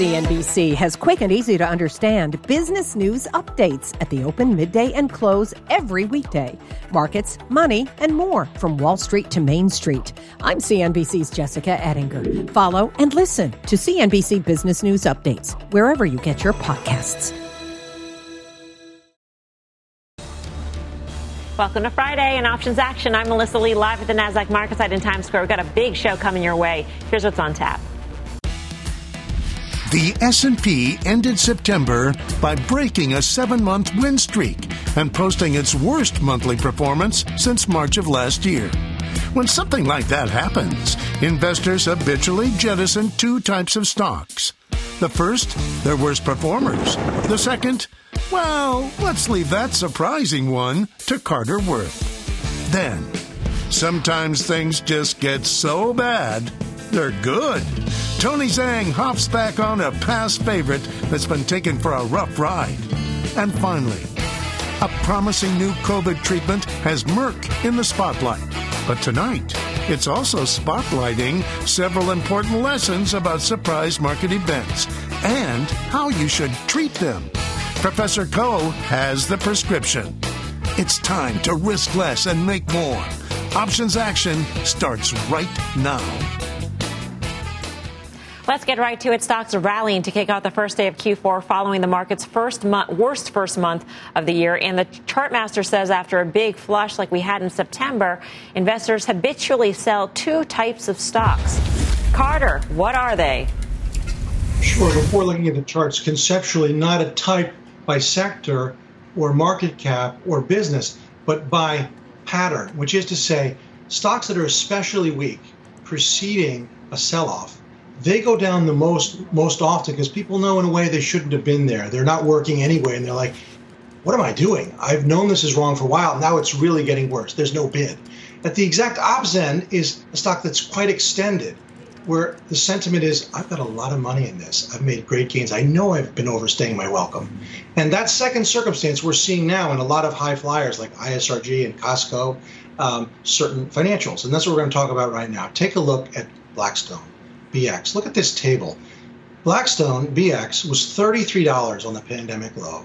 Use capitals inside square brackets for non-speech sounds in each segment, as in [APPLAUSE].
CNBC has quick and easy to understand business news updates at the open, midday, and close every weekday. Markets, money, and more from Wall Street to Main Street. I'm CNBC's Jessica Ettinger. Follow and listen to CNBC Business News Updates wherever you get your podcasts. Welcome to Friday and Options Action. I'm Melissa Lee, live at the NASDAQ market site in Times Square. We've got a big show coming your way. Here's what's on tap. The S&P ended September by breaking a 7-month win streak and posting its worst monthly performance since March of last year. When something like that happens, investors habitually jettison two types of stocks. The first, their worst performers. The second, well, let's leave that surprising one to Carter Worth. Then, sometimes things just get so bad, they're good. Tony Zhang hops back on a past favorite that's been taken for a rough ride. And finally, a promising new COVID treatment has Merck in the spotlight. But tonight, it's also spotlighting several important lessons about surprise market events and how you should treat them. Professor Khouw has the prescription. It's time to risk less and make more. Options action starts right now. Let's get right to it. Stocks are rallying to kick off the first day of Q4 following the market's first month, worst first month of the year. And the chartmaster says after a big flush like we had in September, investors habitually sell two types of stocks. Carter, what are they? Sure. Before looking at the charts, conceptually, not a type by sector or market cap or business, but by pattern, which is to say, stocks that are especially weak preceding a sell off, they go down the most most often because people know in a way they shouldn't have been there. They're not working anyway, and they're like, what am I doing? I've known this is wrong for a while. Now it's really getting worse. There's no bid. At the exact opposite end is a stock that's quite extended where the sentiment is I've got a lot of money in this. I've made great gains. I know I've been overstaying my welcome. And that second circumstance we're seeing now in a lot of high flyers like ISRG and Costco, um, certain financials. And that's what we're going to talk about right now. Take a look at Blackstone, BX. Look at this table. Blackstone, BX, was $33 on the pandemic low,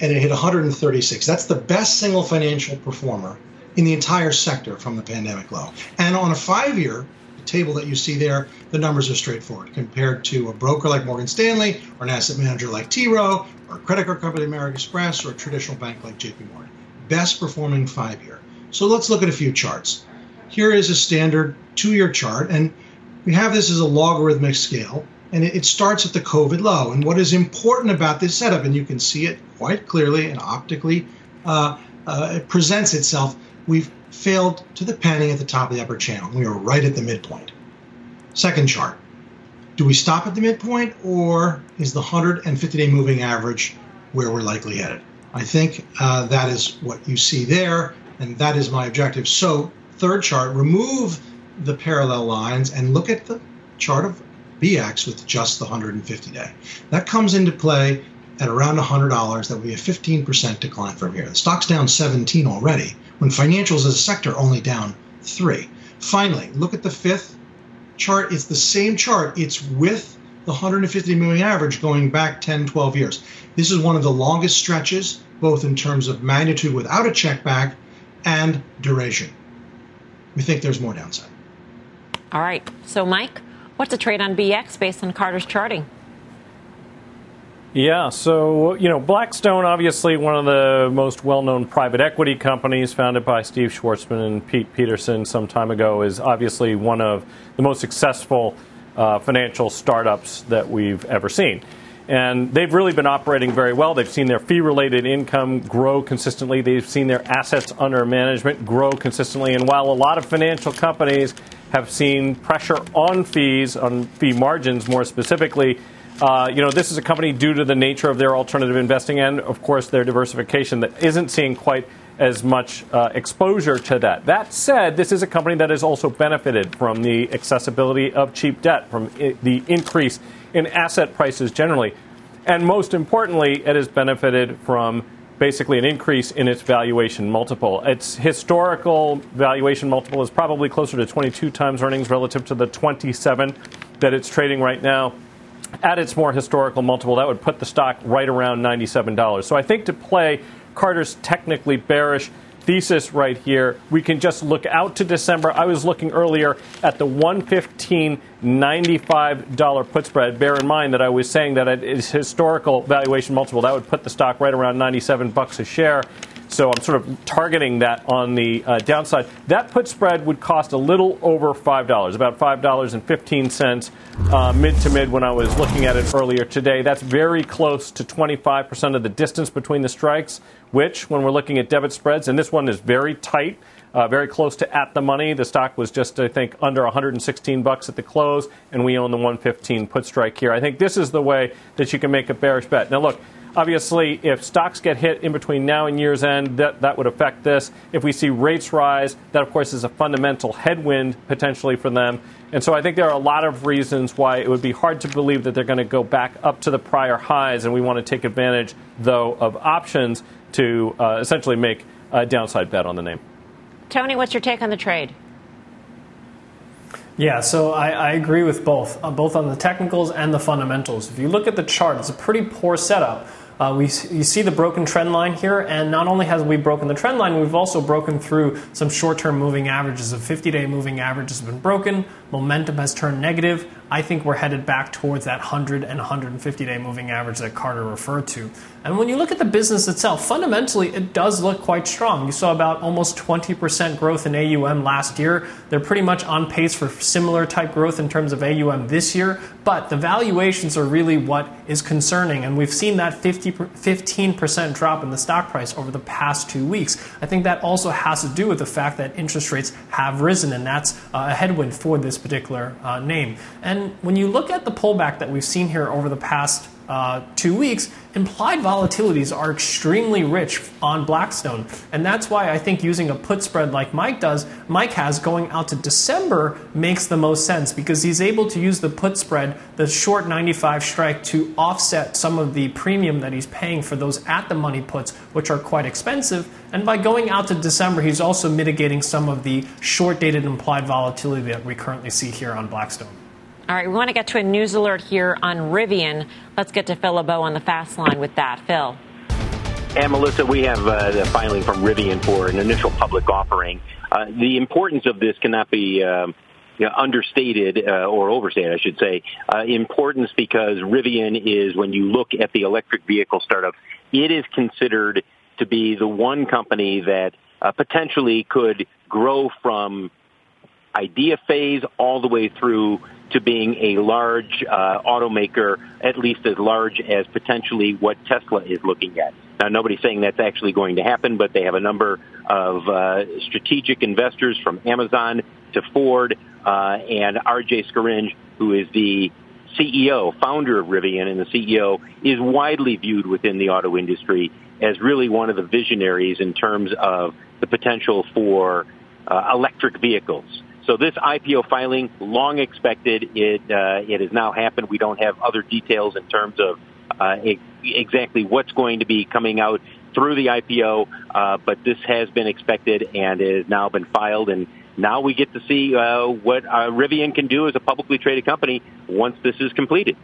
and it hit 136. That's the best single financial performer in the entire sector from the pandemic low. And on a five year, table that you see there, the numbers are straightforward compared to a broker like Morgan Stanley, or an asset manager like T. Rowe, or a credit card company like American Express, or a traditional bank like JP Morgan. Best performing five year. So let's look at a few charts. Here is a standard two year chart, and we have this as a logarithmic scale, and it starts at the COVID low. And what is important about this setup, and you can see it quite clearly and optically, uh, uh, it presents itself. We've failed to the penny at the top of the upper channel. We are right at the midpoint. Second chart. Do we stop at the midpoint or is the 150 day moving average where we're likely headed? I think uh, that is what you see there, and that is my objective. So, third chart, remove the parallel lines and look at the chart of BX with just the 150 day. That comes into play at around $100. That would be a 15% decline from here. The stock's down 17 already when financials as a sector only down three. Finally, look at the fifth chart. It's the same chart. It's with the 150 moving average going back 10, 12 years. This is one of the longest stretches, both in terms of magnitude without a check back and duration. We think there's more downside. All right. So, Mike, what's the trade on BX based on Carter's charting? Yeah, so, you know, Blackstone, obviously one of the most well known private equity companies founded by Steve Schwarzman and Pete Peterson some time ago, is obviously one of the most successful uh, financial startups that we've ever seen. And they've really been operating very well. They've seen their fee related income grow consistently. They've seen their assets under management grow consistently. And while a lot of financial companies have seen pressure on fees, on fee margins more specifically, uh, you know, this is a company due to the nature of their alternative investing and, of course, their diversification that isn't seeing quite as much uh, exposure to that. That said, this is a company that has also benefited from the accessibility of cheap debt, from I- the increase in asset prices generally. And most importantly, it has benefited from basically an increase in its valuation multiple. Its historical valuation multiple is probably closer to 22 times earnings relative to the 27 that it's trading right now. at its more historical multiple, that would put the stock right around $97. So I think to play Carter's technically bearish thesis right here, we can just look out to December. I was looking earlier at the 115.95 dollar put spread. Bear in mind that I was saying that at its historical valuation multiple, that would put the stock right around 97 bucks a share. So I'm sort of targeting that on the uh, downside. That put spread would cost a little over $5, about $5.15 uh, mid to mid when I was looking at it earlier today. That's very close to 25% of the distance between the strikes, which, when we're looking at debit spreads, and this one is very tight. Uh, very close to at the money. The stock was just, I think, under 116 bucks at the close, and we own the 115 put strike here. I think this is the way that you can make a bearish bet. Now, look, Obviously, if stocks get hit in between now and year's end, that, that would affect this. If we see rates rise, that of course is a fundamental headwind potentially for them. And so I think there are a lot of reasons why it would be hard to believe that they're going to go back up to the prior highs. And we want to take advantage, though, of options to uh, essentially make a downside bet on the name. Tony, what's your take on the trade? Yeah, so I, I agree with both, uh, both on the technicals and the fundamentals. If you look at the chart, it's a pretty poor setup. Uh, we you see the broken trend line here, and not only have we broken the trend line, we've also broken through some short-term moving averages. A 50-day moving average has been broken. Momentum has turned negative. I think we're headed back towards that 100 and 150 day moving average that Carter referred to. And when you look at the business itself, fundamentally, it does look quite strong. You saw about almost 20% growth in AUM last year. They're pretty much on pace for similar type growth in terms of AUM this year, but the valuations are really what is concerning. And we've seen that 50, 15% drop in the stock price over the past two weeks. I think that also has to do with the fact that interest rates have risen, and that's a headwind for this particular uh, name. And when you look at the pullback that we've seen here over the past uh, two weeks, implied volatilities are extremely rich on Blackstone. And that's why I think using a put spread like Mike does, Mike has going out to December makes the most sense because he's able to use the put spread, the short 95 strike, to offset some of the premium that he's paying for those at the money puts, which are quite expensive. And by going out to December, he's also mitigating some of the short dated implied volatility that we currently see here on Blackstone. All right, we want to get to a news alert here on Rivian. Let's get to Phil LeBeau on the fast line with that. Phil. And Melissa, we have uh, the filing from Rivian for an initial public offering. Uh, the importance of this cannot be um, you know, understated uh, or overstated, I should say. Uh, importance because Rivian is, when you look at the electric vehicle startup, it is considered to be the one company that uh, potentially could grow from idea phase all the way through to being a large uh, automaker, at least as large as potentially what Tesla is looking at. Now, nobody's saying that's actually going to happen, but they have a number of uh, strategic investors from Amazon to Ford uh, and RJ Scaringe, who is the CEO, founder of Rivian, and the CEO is widely viewed within the auto industry as really one of the visionaries in terms of the potential for uh, electric vehicles. So this IPO filing, long expected, it uh, it has now happened. We don't have other details in terms of uh, exactly what's going to be coming out through the IPO, uh, but this has been expected and it has now been filed. And now we get to see uh, what uh, Rivian can do as a publicly traded company once this is completed.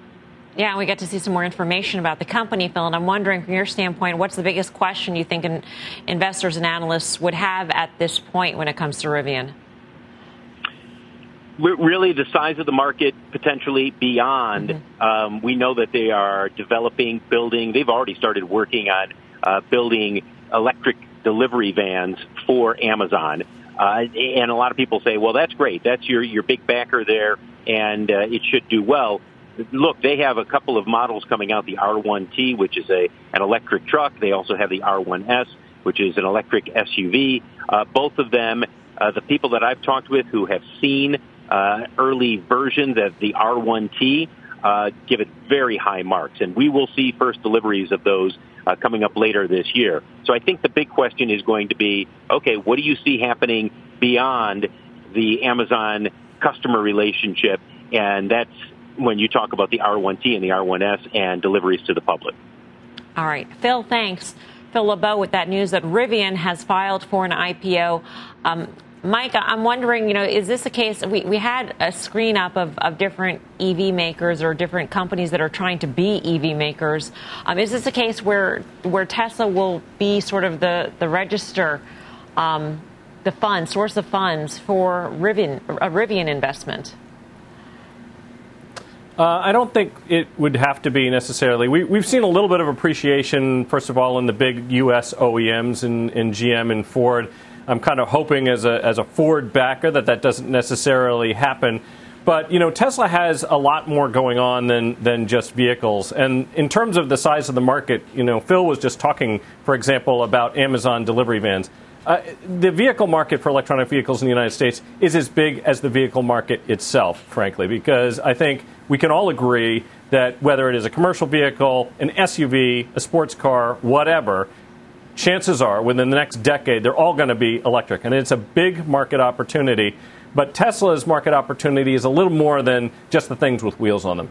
Yeah, we get to see some more information about the company, Phil. And I'm wondering, from your standpoint, what's the biggest question you think investors and analysts would have at this point when it comes to Rivian? Really the size of the market potentially beyond. Mm-hmm. Um, we know that they are developing, building. They've already started working on uh, building electric delivery vans for Amazon. Uh, and a lot of people say, well, that's great. That's your, your big backer there, and uh, it should do well. Look, they have a couple of models coming out, the R1T, which is a, an electric truck. They also have the R1S, which is an electric SUV. Uh, both of them, uh, the people that I've talked with who have seen uh, early versions of the R1T uh, give it very high marks, and we will see first deliveries of those uh, coming up later this year. So I think the big question is going to be, okay, what do you see happening beyond the Amazon customer relationship? And that's when you talk about the R1T and the R1S and deliveries to the public. All right, Phil, thanks. Phil LeBeau with that news that Rivian has filed for an IPO. Um, Mike, I'm wondering, you know, is this a case? We, we had a screen up of, of different EV makers or different companies that are trying to be EV makers. Um, is this a case where where Tesla will be sort of the the register, um, the fund source of funds for Rivian a Rivian investment? Uh, I don't think it would have to be necessarily. We, have seen a little bit of appreciation, first of all, in the big U.S. OEMs in GM and Ford. I'm kind of hoping as a, as a Ford backer that that doesn't necessarily happen. But you know, Tesla has a lot more going on than than just vehicles. And in terms of the size of the market, you know, Phil was just talking, for example, about Amazon delivery vans. Uh, the vehicle market for electronic vehicles in the United States is as big as the vehicle market itself, frankly, because I think we can all agree that whether it is a commercial vehicle, an SUV, a sports car, whatever, chances are within the next decade they're all going to be electric. And it's a big market opportunity. But Tesla's market opportunity is a little more than just the things with wheels on them.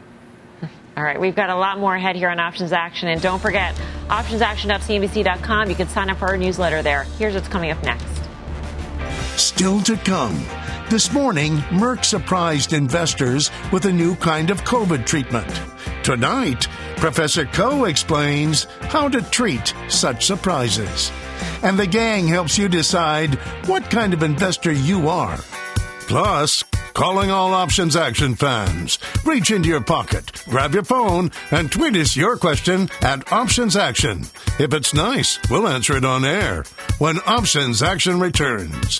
[LAUGHS] All right, we've got a lot more ahead here on Options Action. And don't forget, optionsaction.cnbc.com. You can sign up for our newsletter there. Here's what's coming up next. Still to come. This morning, Merck surprised investors with a new kind of COVID treatment. Tonight, Professor Khouw explains how to treat such surprises. And the gang helps you decide what kind of investor you are. Plus, calling all Options Action fans. Reach into your pocket, grab your phone, and tweet us your question at Options Action. If it's nice, we'll answer it on air when Options Action returns.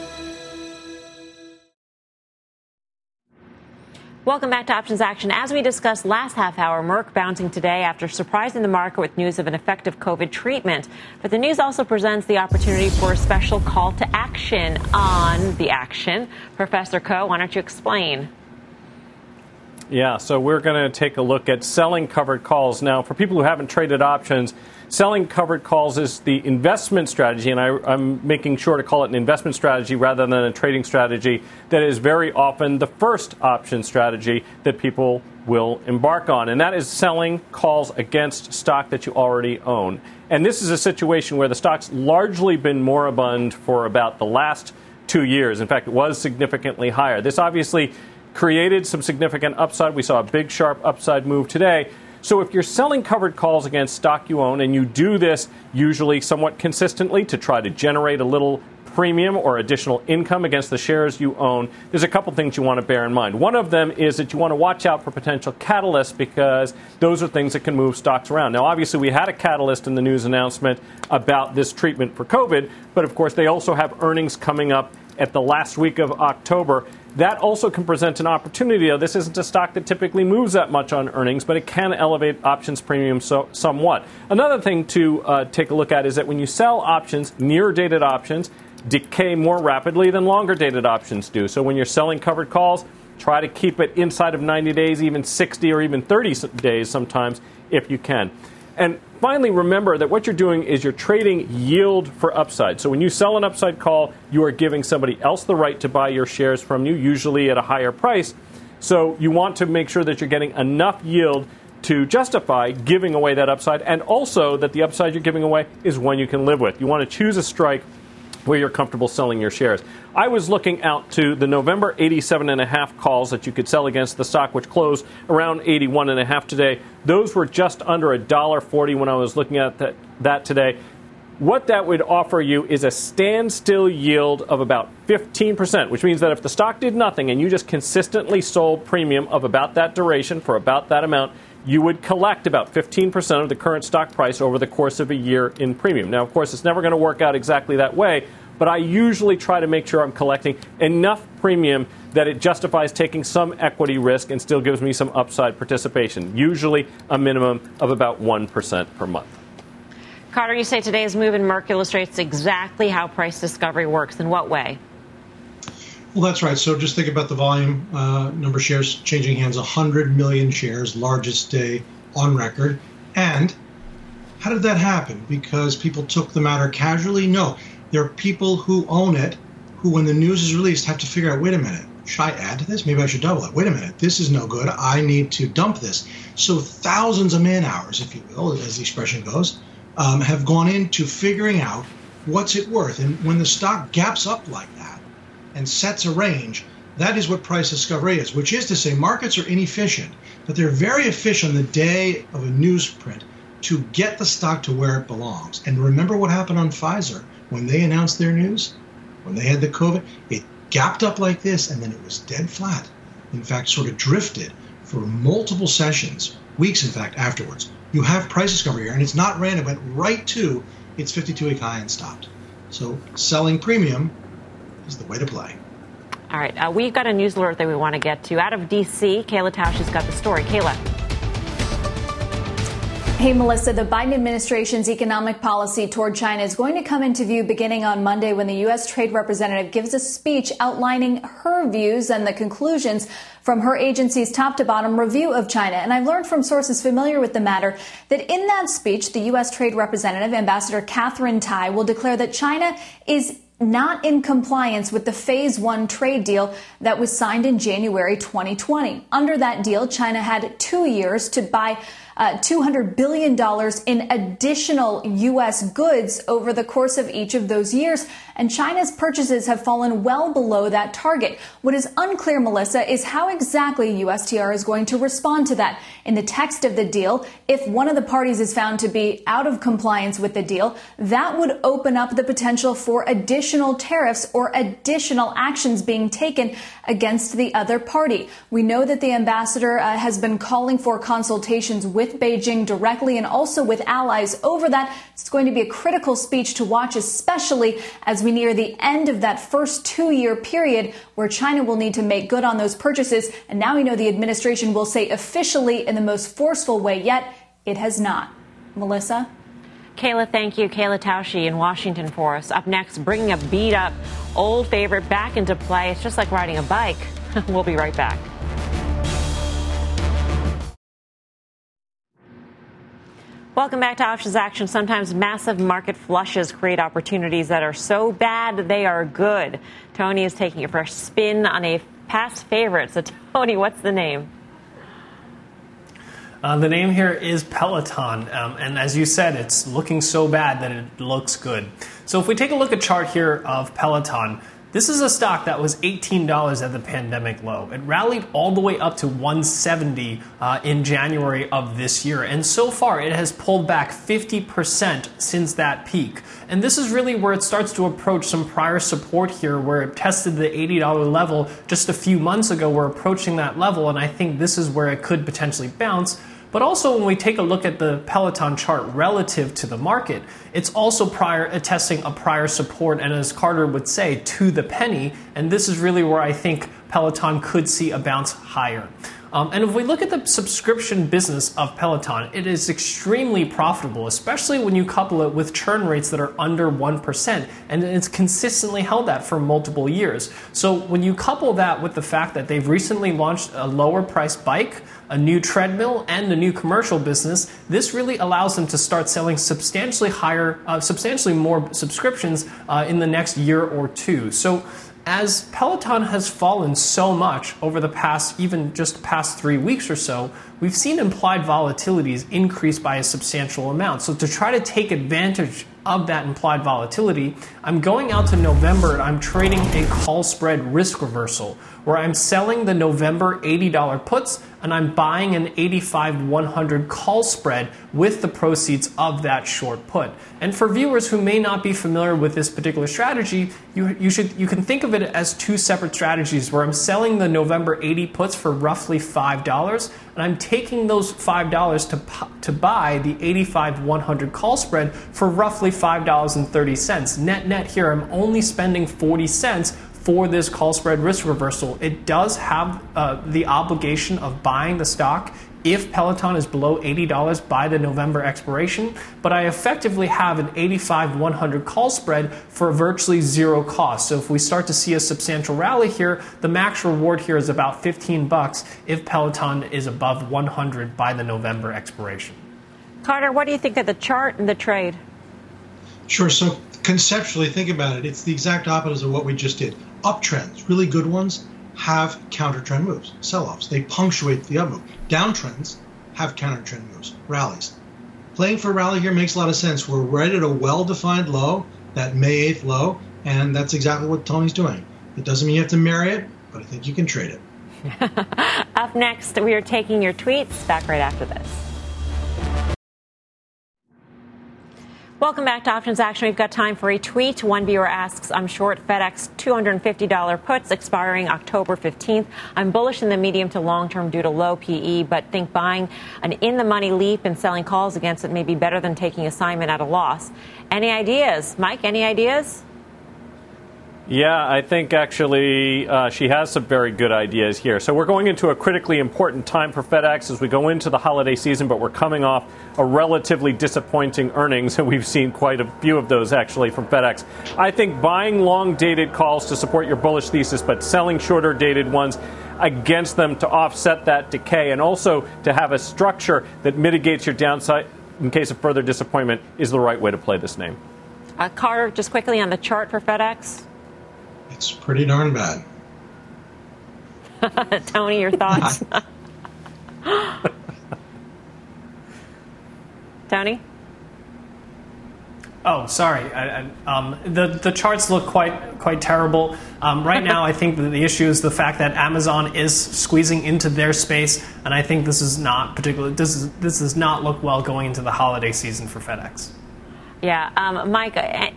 Welcome back to Options Action. As we discussed last half hour, Merck bouncing today after surprising the market with news of an effective COVID treatment. But the news also presents the opportunity for a special call to action on the action. Professor Khouw, why don't you explain? Yeah, so we're going to take a look at selling covered calls. Now, for people who haven't traded options, selling covered calls is the investment strategy, and I, am making sure to call it an investment strategy rather than a trading strategy that is very often the first option strategy that people will embark on, and that is selling calls against stock that you already own. And this is a situation where the stock's largely been moribund for about the last two years. In fact, it was significantly higher. This obviously created some significant upside. We saw a big, sharp upside move today. So if you're selling covered calls against stock you own, and you do this usually somewhat consistently to try to generate a little premium or additional income against the shares you own, there's a couple things you want to bear in mind. One of them is that you want to watch out for potential catalysts because those are things that can move stocks around. Now, obviously, we had a catalyst in the news announcement about this treatment for COVID, but of course, they also have earnings coming up at the last week of October. That also can present an opportunity. Though this isn't a stock that typically moves that much on earnings, but it can elevate options premium so, somewhat. Another thing to uh, take a look at is that when you sell options, near dated options decay more rapidly than longer dated options do. So when you're selling covered calls, try to keep it inside of 90 days, even 60 or even 30 days sometimes if you can. And finally, remember that what you're doing is you're trading yield for upside. So when you sell an upside call, you are giving somebody else the right to buy your shares from you, usually at a higher price. So you want to make sure that you're getting enough yield to justify giving away that upside, and also that the upside you're giving away is one you can live with. You want to choose a strike where you're comfortable selling your shares. I was looking out to the November 87.5 calls that you could sell against the stock, which closed around 81.5 today. Those were just under $1.40 when I was looking at that, that today. What that would offer you is a standstill yield of about 15%, which means that if the stock did nothing and you just consistently sold premium of about that duration for about that amount, you would collect about 15% of the current stock price over the course of a year in premium. Now, of course, it's never going to work out exactly that way, but I usually try to make sure I'm collecting enough premium that it justifies taking some equity risk and still gives me some upside participation, usually a minimum of about 1% per month. Carter, you say today's move in Merck illustrates exactly how price discovery works. In what way? Well, that's right. So just think about the volume uh, number of shares changing hands 100 million shares, largest day on record. And how did that happen? Because people took the matter casually? No. There are people who own it who, when the news is released, have to figure out wait a minute, should I add to this? Maybe I should double it. Wait a minute, this is no good. I need to dump this. So thousands of man hours, if you will, as the expression goes, um, have gone into figuring out what's it worth. And when the stock gaps up like that, and sets a range, that is what price discovery is, which is to say markets are inefficient, but they're very efficient the day of a newsprint to get the stock to where it belongs. And remember what happened on Pfizer when they announced their news? When they had the COVID, it gapped up like this and then it was dead flat. In fact, sort of drifted for multiple sessions, weeks in fact, afterwards. You have price discovery here, and it's not random, but right to its 52 week high and stopped. So selling premium is the way to play. All right, uh, we've got a news alert that we want to get to. Out of D.C., Kayla Tausche has got the story. Kayla. Hey, Melissa, the Biden administration's economic policy toward China is going to come into view beginning on Monday when the U.S. Trade Representative gives a speech outlining her views and the conclusions from her agency's top to bottom review of China. And I've learned from sources familiar with the matter that in that speech, the U.S. Trade Representative, Ambassador Katherine Tai, will declare that China is not in compliance with the phase one trade deal that was signed in January 2020. Under that deal, China had two years to buy uh, $200 billion in additional U.S. goods over the course of each of those years. And China's purchases have fallen well below that target. What is unclear, Melissa, is how exactly USTR is going to respond to that. In the text of the deal, if one of the parties is found to be out of compliance with the deal, that would open up the potential for additional tariffs or additional actions being taken against the other party. We know that the ambassador uh, has been calling for consultations with Beijing directly and also with allies over that. It's going to be a critical speech to watch, especially as we near the end of that first two year period where China will need to make good on those purchases. And now we know the administration will say officially in the most forceful way yet, it has not. Melissa? Kayla, thank you. Kayla Tausche in Washington for us. Up next, bringing a beat up old favorite back into play. It's just like riding a bike. [LAUGHS] we'll be right back. Welcome back to Options Action. Sometimes massive market flushes create opportunities that are so bad they are good. Tony is taking a fresh spin on a past favorite. So, Tony, what's the name? Uh, the name here is Peloton, um, and as you said, it's looking so bad that it looks good. So if we take a look at chart here of Peloton, this is a stock that was $18 at the pandemic low. It rallied all the way up to 170 uh, in January of this year, and so far it has pulled back 50% since that peak. And this is really where it starts to approach some prior support here, where it tested the $80 level just a few months ago. We're approaching that level, and I think this is where it could potentially bounce. But also, when we take a look at the Peloton chart relative to the market, it's also prior uh, testing a prior support, and as Carter would say, to the penny. And this is really where I think Peloton could see a bounce higher. Um, and if we look at the subscription business of Peloton, it is extremely profitable, especially when you couple it with churn rates that are under 1%. And it's consistently held that for multiple years. So when you couple that with the fact that they've recently launched a lower price bike, a new treadmill, and a new commercial business, this really allows them to start selling substantially higher, uh, substantially more subscriptions uh, in the next year or two. So as Peloton has fallen so much over the past, even just past three weeks or so, we've seen implied volatilities increase by a substantial amount. So, to try to take advantage of that implied volatility, I'm going out to November and I'm trading a call spread risk reversal where I'm selling the November $80 puts and I'm buying an 85 100 call spread with the proceeds of that short put. And for viewers who may not be familiar with this particular strategy, you, you, should, you can think of it as two separate strategies where I'm selling the November 80 puts for roughly $5 and I'm taking those $5 to, to buy the 85 100 call spread for roughly $5.30. Net net here, I'm only spending 40 cents for this call spread risk reversal. It does have uh, the obligation of buying the stock if Peloton is below $80 by the November expiration, but I effectively have an 85 100 call spread for virtually zero cost. So if we start to see a substantial rally here, the max reward here is about 15 bucks if Peloton is above 100 by the November expiration. Carter, what do you think of the chart and the trade? Sure. So conceptually, think about it. It's the exact opposite of what we just did. Uptrends, really good ones, have counter trend moves, sell offs. They punctuate the up move. Downtrends have counter trend moves, rallies. Playing for rally here makes a lot of sense. We're right at a well defined low, that May 8th low, and that's exactly what Tony's doing. It doesn't mean you have to marry it, but I think you can trade it. [LAUGHS] Up next, we are taking your tweets. Back right after this. Welcome back to Options Action. We've got time for a tweet. One viewer asks, I'm short FedEx $250 puts expiring October 15th. I'm bullish in the medium to long term due to low PE, but think buying an in the money leap and selling calls against it may be better than taking assignment at a loss. Any ideas? Mike, any ideas? Yeah, I think actually uh, she has some very good ideas here. So we're going into a critically important time for FedEx as we go into the holiday season, but we're coming off a relatively disappointing earnings, and we've seen quite a few of those actually from FedEx. I think buying long dated calls to support your bullish thesis, but selling shorter dated ones against them to offset that decay, and also to have a structure that mitigates your downside in case of further disappointment is the right way to play this name. Uh, Carter, just quickly on the chart for FedEx. It's pretty darn bad. [LAUGHS] Tony, your thoughts? [LAUGHS] Tony? Oh, sorry. I, I, um, the the charts look quite quite terrible um, right now. I think the issue is the fact that Amazon is squeezing into their space, and I think this is not particularly this is this does not look well going into the holiday season for FedEx. Yeah, um, Mike.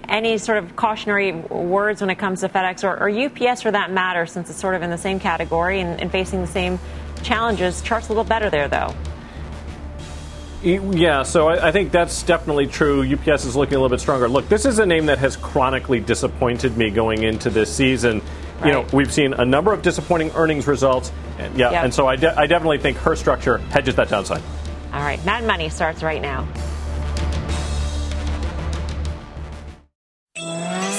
Any sort of cautionary words when it comes to FedEx or, or UPS, for that matter, since it's sort of in the same category and, and facing the same challenges. Charts a little better there, though. Yeah, so I, I, think that's definitely true. UPS is looking a little bit stronger. Look, this is a name that has chronically disappointed me going into this season. Right. You know, we've seen a number of disappointing earnings results, and yeah, yep. and so I, de- I definitely think her structure hedges that downside. All right, Mad Money starts right now.